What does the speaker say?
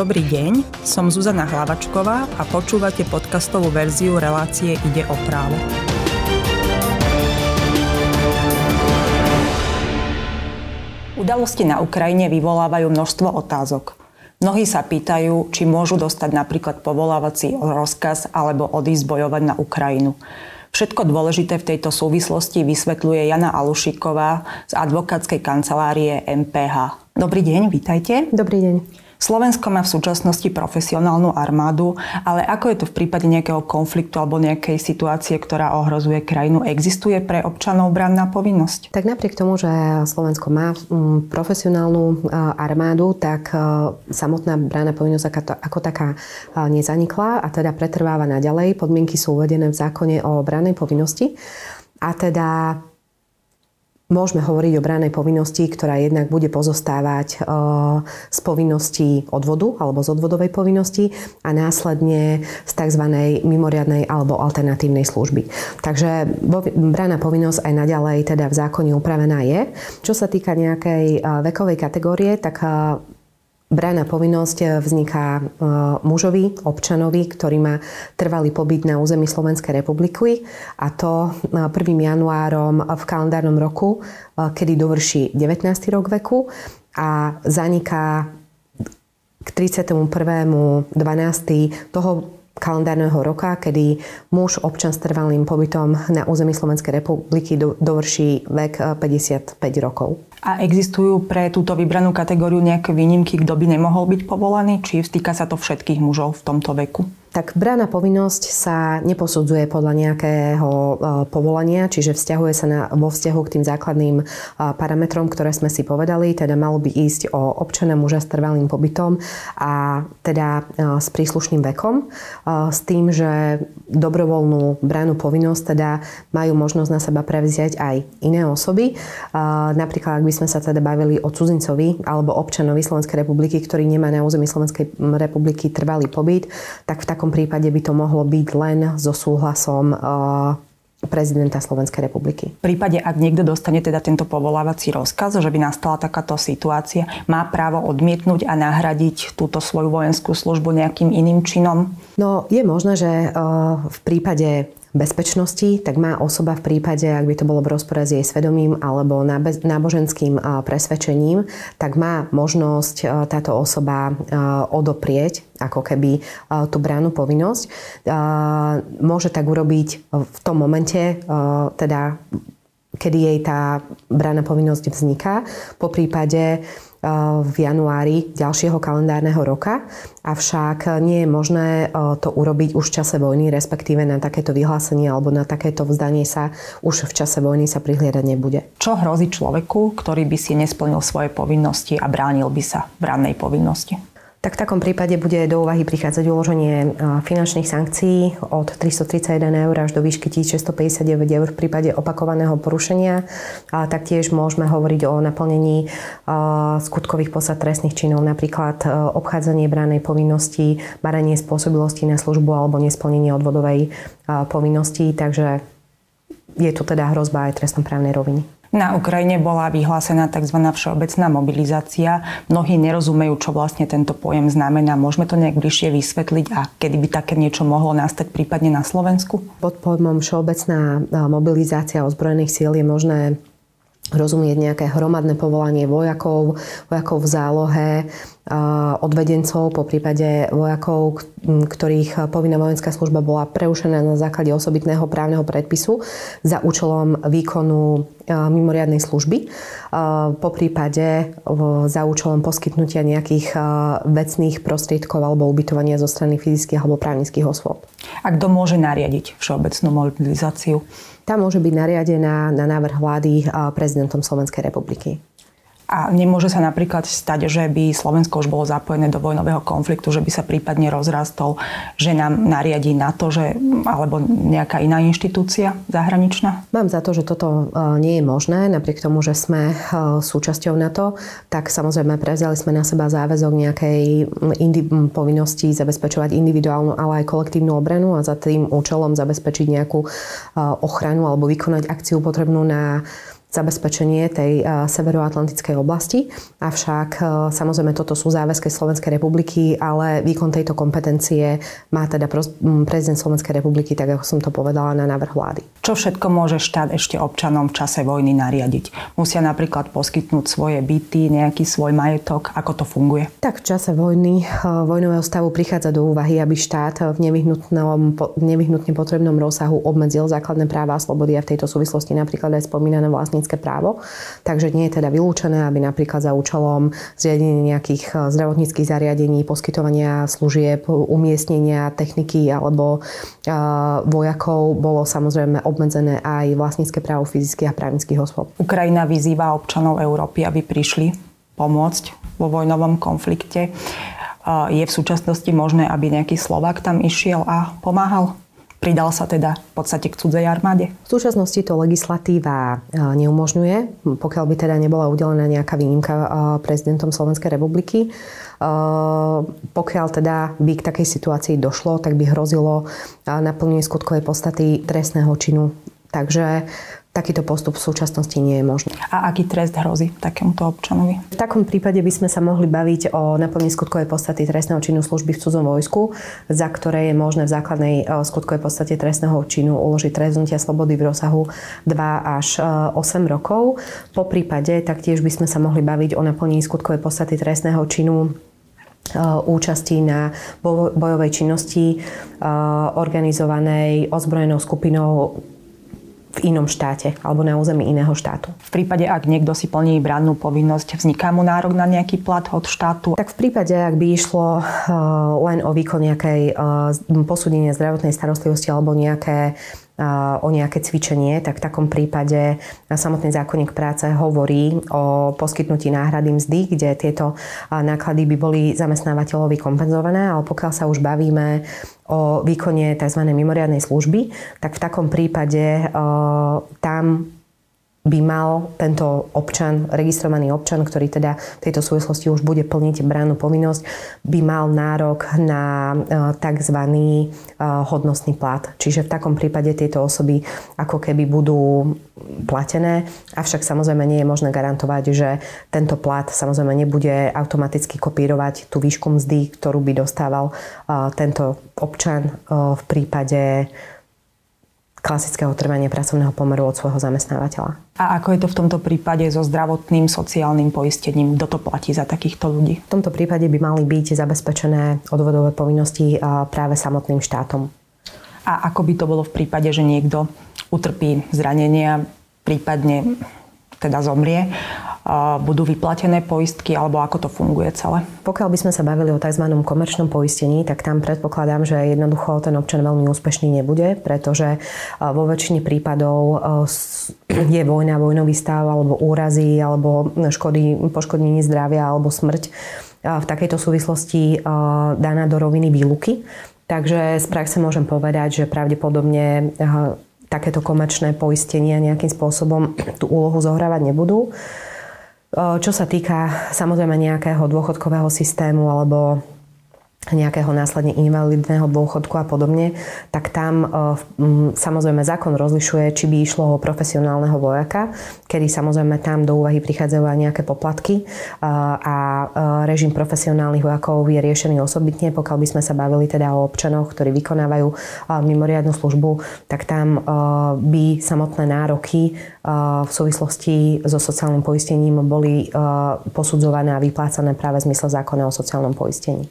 Dobrý deň, som Zuzana Hlavačková a počúvate podcastovú verziu relácie Ide o právo. Udalosti na Ukrajine vyvolávajú množstvo otázok. Mnohí sa pýtajú, či môžu dostať napríklad povolávací rozkaz alebo odísť bojovať na Ukrajinu. Všetko dôležité v tejto súvislosti vysvetľuje Jana Alušiková z advokátskej kancelárie MPH. Dobrý deň, vítajte. Dobrý deň. Slovensko má v súčasnosti profesionálnu armádu, ale ako je to v prípade nejakého konfliktu alebo nejakej situácie, ktorá ohrozuje krajinu? Existuje pre občanov branná povinnosť? Tak napriek tomu, že Slovensko má mm, profesionálnu e, armádu, tak e, samotná branná povinnosť ako taká e, nezanikla a teda pretrváva naďalej. Podmienky sú uvedené v zákone o brannej povinnosti. A teda Môžeme hovoriť o branej povinnosti, ktorá jednak bude pozostávať e, z povinností odvodu alebo z odvodovej povinnosti a následne z tzv. mimoriadnej alebo alternatívnej služby. Takže braná povinnosť aj naďalej teda v zákone upravená je. Čo sa týka nejakej e, vekovej kategórie, tak e, Brána povinnosť eh, vzniká eh, mužovi, občanovi, ktorý má trvalý pobyt na území Slovenskej republiky a to 1. Eh, januárom v kalendárnom roku, kedy dovrší 19. rok veku a zaniká k 31.12. toho kalendárneho roka, kedy muž občan s trvalým pobytom na území Slovenskej republiky dovrší vek 55 rokov. A existujú pre túto vybranú kategóriu nejaké výnimky, kto by nemohol byť povolaný? Či týka sa to všetkých mužov v tomto veku? Tak brána povinnosť sa neposudzuje podľa nejakého e, povolania, čiže vzťahuje sa na, vo vzťahu k tým základným e, parametrom, ktoré sme si povedali, teda malo by ísť o občana muža s trvalým pobytom a teda e, s príslušným vekom, s tým, že dobrovoľnú bránu povinnosť teda majú možnosť na seba prevziať aj iné osoby. Napríklad, ak by sme sa teda bavili o cudzincovi alebo občanovi Slovenskej republiky, ktorý nemá na území Slovenskej republiky trvalý pobyt, tak v tak takom prípade by to mohlo byť len so súhlasom eh, prezidenta Slovenskej republiky. V prípade, ak niekto dostane teda tento povolávací rozkaz, že by nastala takáto situácia, má právo odmietnúť a nahradiť túto svoju vojenskú službu nejakým iným činom? No, je možné, že eh, v prípade bezpečnosti, tak má osoba v prípade, ak by to bolo v rozpore s jej svedomím alebo náboženským presvedčením, tak má možnosť táto osoba odoprieť ako keby tú bránu povinnosť. Môže tak urobiť v tom momente, teda kedy jej tá brána povinnosť vzniká. Po prípade v januári ďalšieho kalendárneho roka, avšak nie je možné e, to urobiť už v čase vojny, respektíve na takéto vyhlásenie alebo na takéto vzdanie sa už v čase vojny sa prihliadať nebude. Čo hrozí človeku, ktorý by si nesplnil svoje povinnosti a bránil by sa v rannej povinnosti? Tak v takom prípade bude do úvahy prichádzať uloženie e, finančných sankcií od 331 eur až do výšky 1659 eur v prípade opakovaného porušenia. A taktiež môžeme hovoriť o naplnení e, skutkových posad trestných činov, napríklad e, obchádzanie branej povinnosti, baranie spôsobilosti na službu alebo nesplnenie odvodovej povinnosti. Takže je tu teda hrozba aj trestnoprávnej roviny. Na Ukrajine bola vyhlásená tzv. všeobecná mobilizácia. Mnohí nerozumejú, čo vlastne tento pojem znamená. Môžeme to nejak bližšie vysvetliť a kedy by také niečo mohlo nastať prípadne na Slovensku? Pod pojmom všeobecná mobilizácia ozbrojených síl je možné rozumieť nejaké hromadné povolanie vojakov, vojakov v zálohe, odvedencov, po prípade vojakov, ktorých povinná vojenská služba bola preušená na základe osobitného právneho predpisu za účelom výkonu mimoriadnej služby, po prípade za účelom poskytnutia nejakých vecných prostriedkov alebo ubytovania zo strany fyzických alebo právnických osôb. A kto môže nariadiť všeobecnú mobilizáciu? Tá môže byť nariadená na návrh vlády prezidentom Slovenskej republiky. A nemôže sa napríklad stať, že by Slovensko už bolo zapojené do vojnového konfliktu, že by sa prípadne rozrastol, že nám nariadí na to, že, alebo nejaká iná inštitúcia zahraničná? Mám za to, že toto e, nie je možné, napriek tomu, že sme e, súčasťou NATO, tak samozrejme prevzali sme na seba záväzok nejakej indi- povinnosti zabezpečovať individuálnu, ale aj kolektívnu obranu a za tým účelom zabezpečiť nejakú e, ochranu alebo vykonať akciu potrebnú na zabezpečenie tej severoatlantickej oblasti. Avšak samozrejme toto sú záväzky Slovenskej republiky, ale výkon tejto kompetencie má teda prezident Slovenskej republiky, tak ako som to povedala, na návrh vlády. Čo všetko môže štát ešte občanom v čase vojny nariadiť? Musia napríklad poskytnúť svoje byty, nejaký svoj majetok? Ako to funguje? Tak v čase vojny, vojnového stavu prichádza do úvahy, aby štát v nevyhnutnom, nevyhnutne potrebnom rozsahu obmedzil základné práva a slobody a v tejto súvislosti napríklad aj spomínané vlastnícke právo. Takže nie je teda vylúčené, aby napríklad za účelom zriadenia nejakých eh, zdravotníckých zariadení, poskytovania služieb, umiestnenia techniky alebo eh, vojakov bolo samozrejme obmedzené aj vlastnícke právo fyzických a právnických osôb. Ukrajina vyzýva občanov Európy, aby prišli pomôcť vo vojnovom konflikte. Je v súčasnosti možné, aby nejaký Slovak tam išiel a pomáhal? Pridal sa teda v podstate k cudzej armáde? V súčasnosti to legislatíva e, neumožňuje, pokiaľ by teda nebola udelená nejaká výnimka e, prezidentom Slovenskej republiky. E, pokiaľ teda by k takej situácii došlo, tak by hrozilo naplnenie skutkovej podstaty trestného činu. Takže takýto postup v súčasnosti nie je možný. A aký trest hrozí takémuto občanovi? V takom prípade by sme sa mohli baviť o naplnení skutkovej podstaty trestného činu služby v cudzom vojsku, za ktoré je možné v základnej e, skutkovej podstate trestného činu uložiť trest slobody v rozsahu 2 až 8 e, rokov. Po prípade taktiež by sme sa mohli baviť o naplnení skutkovej podstaty trestného činu e, účasti na bojovej činnosti organizovanej ozbrojenou skupinou v inom štáte alebo na území iného štátu. V prípade, ak niekto si plní brannú povinnosť, vzniká mu nárok na nejaký plat od štátu? Tak v prípade, ak by išlo uh, len o výkon nejakej uh, posúdenia zdravotnej starostlivosti alebo nejaké o nejaké cvičenie, tak v takom prípade samotný zákonník práce hovorí o poskytnutí náhrady mzdy, kde tieto náklady by boli zamestnávateľovi kompenzované, ale pokiaľ sa už bavíme o výkone tzv. mimoriadnej služby, tak v takom prípade tam by mal tento občan, registrovaný občan, ktorý teda v tejto súvislosti už bude plniť brannú povinnosť, by mal nárok na e, tzv. E, hodnostný plat. Čiže v takom prípade tieto osoby ako keby budú platené, avšak samozrejme nie je možné garantovať, že tento plat samozrejme nebude automaticky kopírovať tú výšku mzdy, ktorú by dostával e, tento občan v prípade klasického trvania pracovného pomeru od svojho zamestnávateľa. A ako je to v tomto prípade so zdravotným sociálnym poistením? Kto to platí za takýchto ľudí? V tomto prípade by mali byť zabezpečené odvodové povinnosti práve samotným štátom. A ako by to bolo v prípade, že niekto utrpí zranenia, prípadne teda zomrie, budú vyplatené poistky alebo ako to funguje celé? Pokiaľ by sme sa bavili o tzv. komerčnom poistení, tak tam predpokladám, že jednoducho ten občan veľmi úspešný nebude, pretože vo väčšine prípadov je vojna, vojnový stav alebo úrazy alebo škody, poškodenie zdravia alebo smrť v takejto súvislosti daná do roviny výluky. Takže z praxe môžem povedať, že pravdepodobne takéto komerčné poistenia nejakým spôsobom tú úlohu zohrávať nebudú. Čo sa týka samozrejme nejakého dôchodkového systému alebo nejakého následne invalidného dôchodku a podobne, tak tam e, samozrejme zákon rozlišuje, či by išlo o profesionálneho vojaka, kedy samozrejme tam do úvahy prichádzajú aj nejaké poplatky e, a e, režim profesionálnych vojakov je riešený osobitne. Pokiaľ by sme sa bavili teda o občanoch, ktorí vykonávajú mimoriadnu službu, tak tam by samotné nároky v súvislosti so sociálnym poistením boli posudzované a vyplácané práve v zmysle zákona o sociálnom poistení.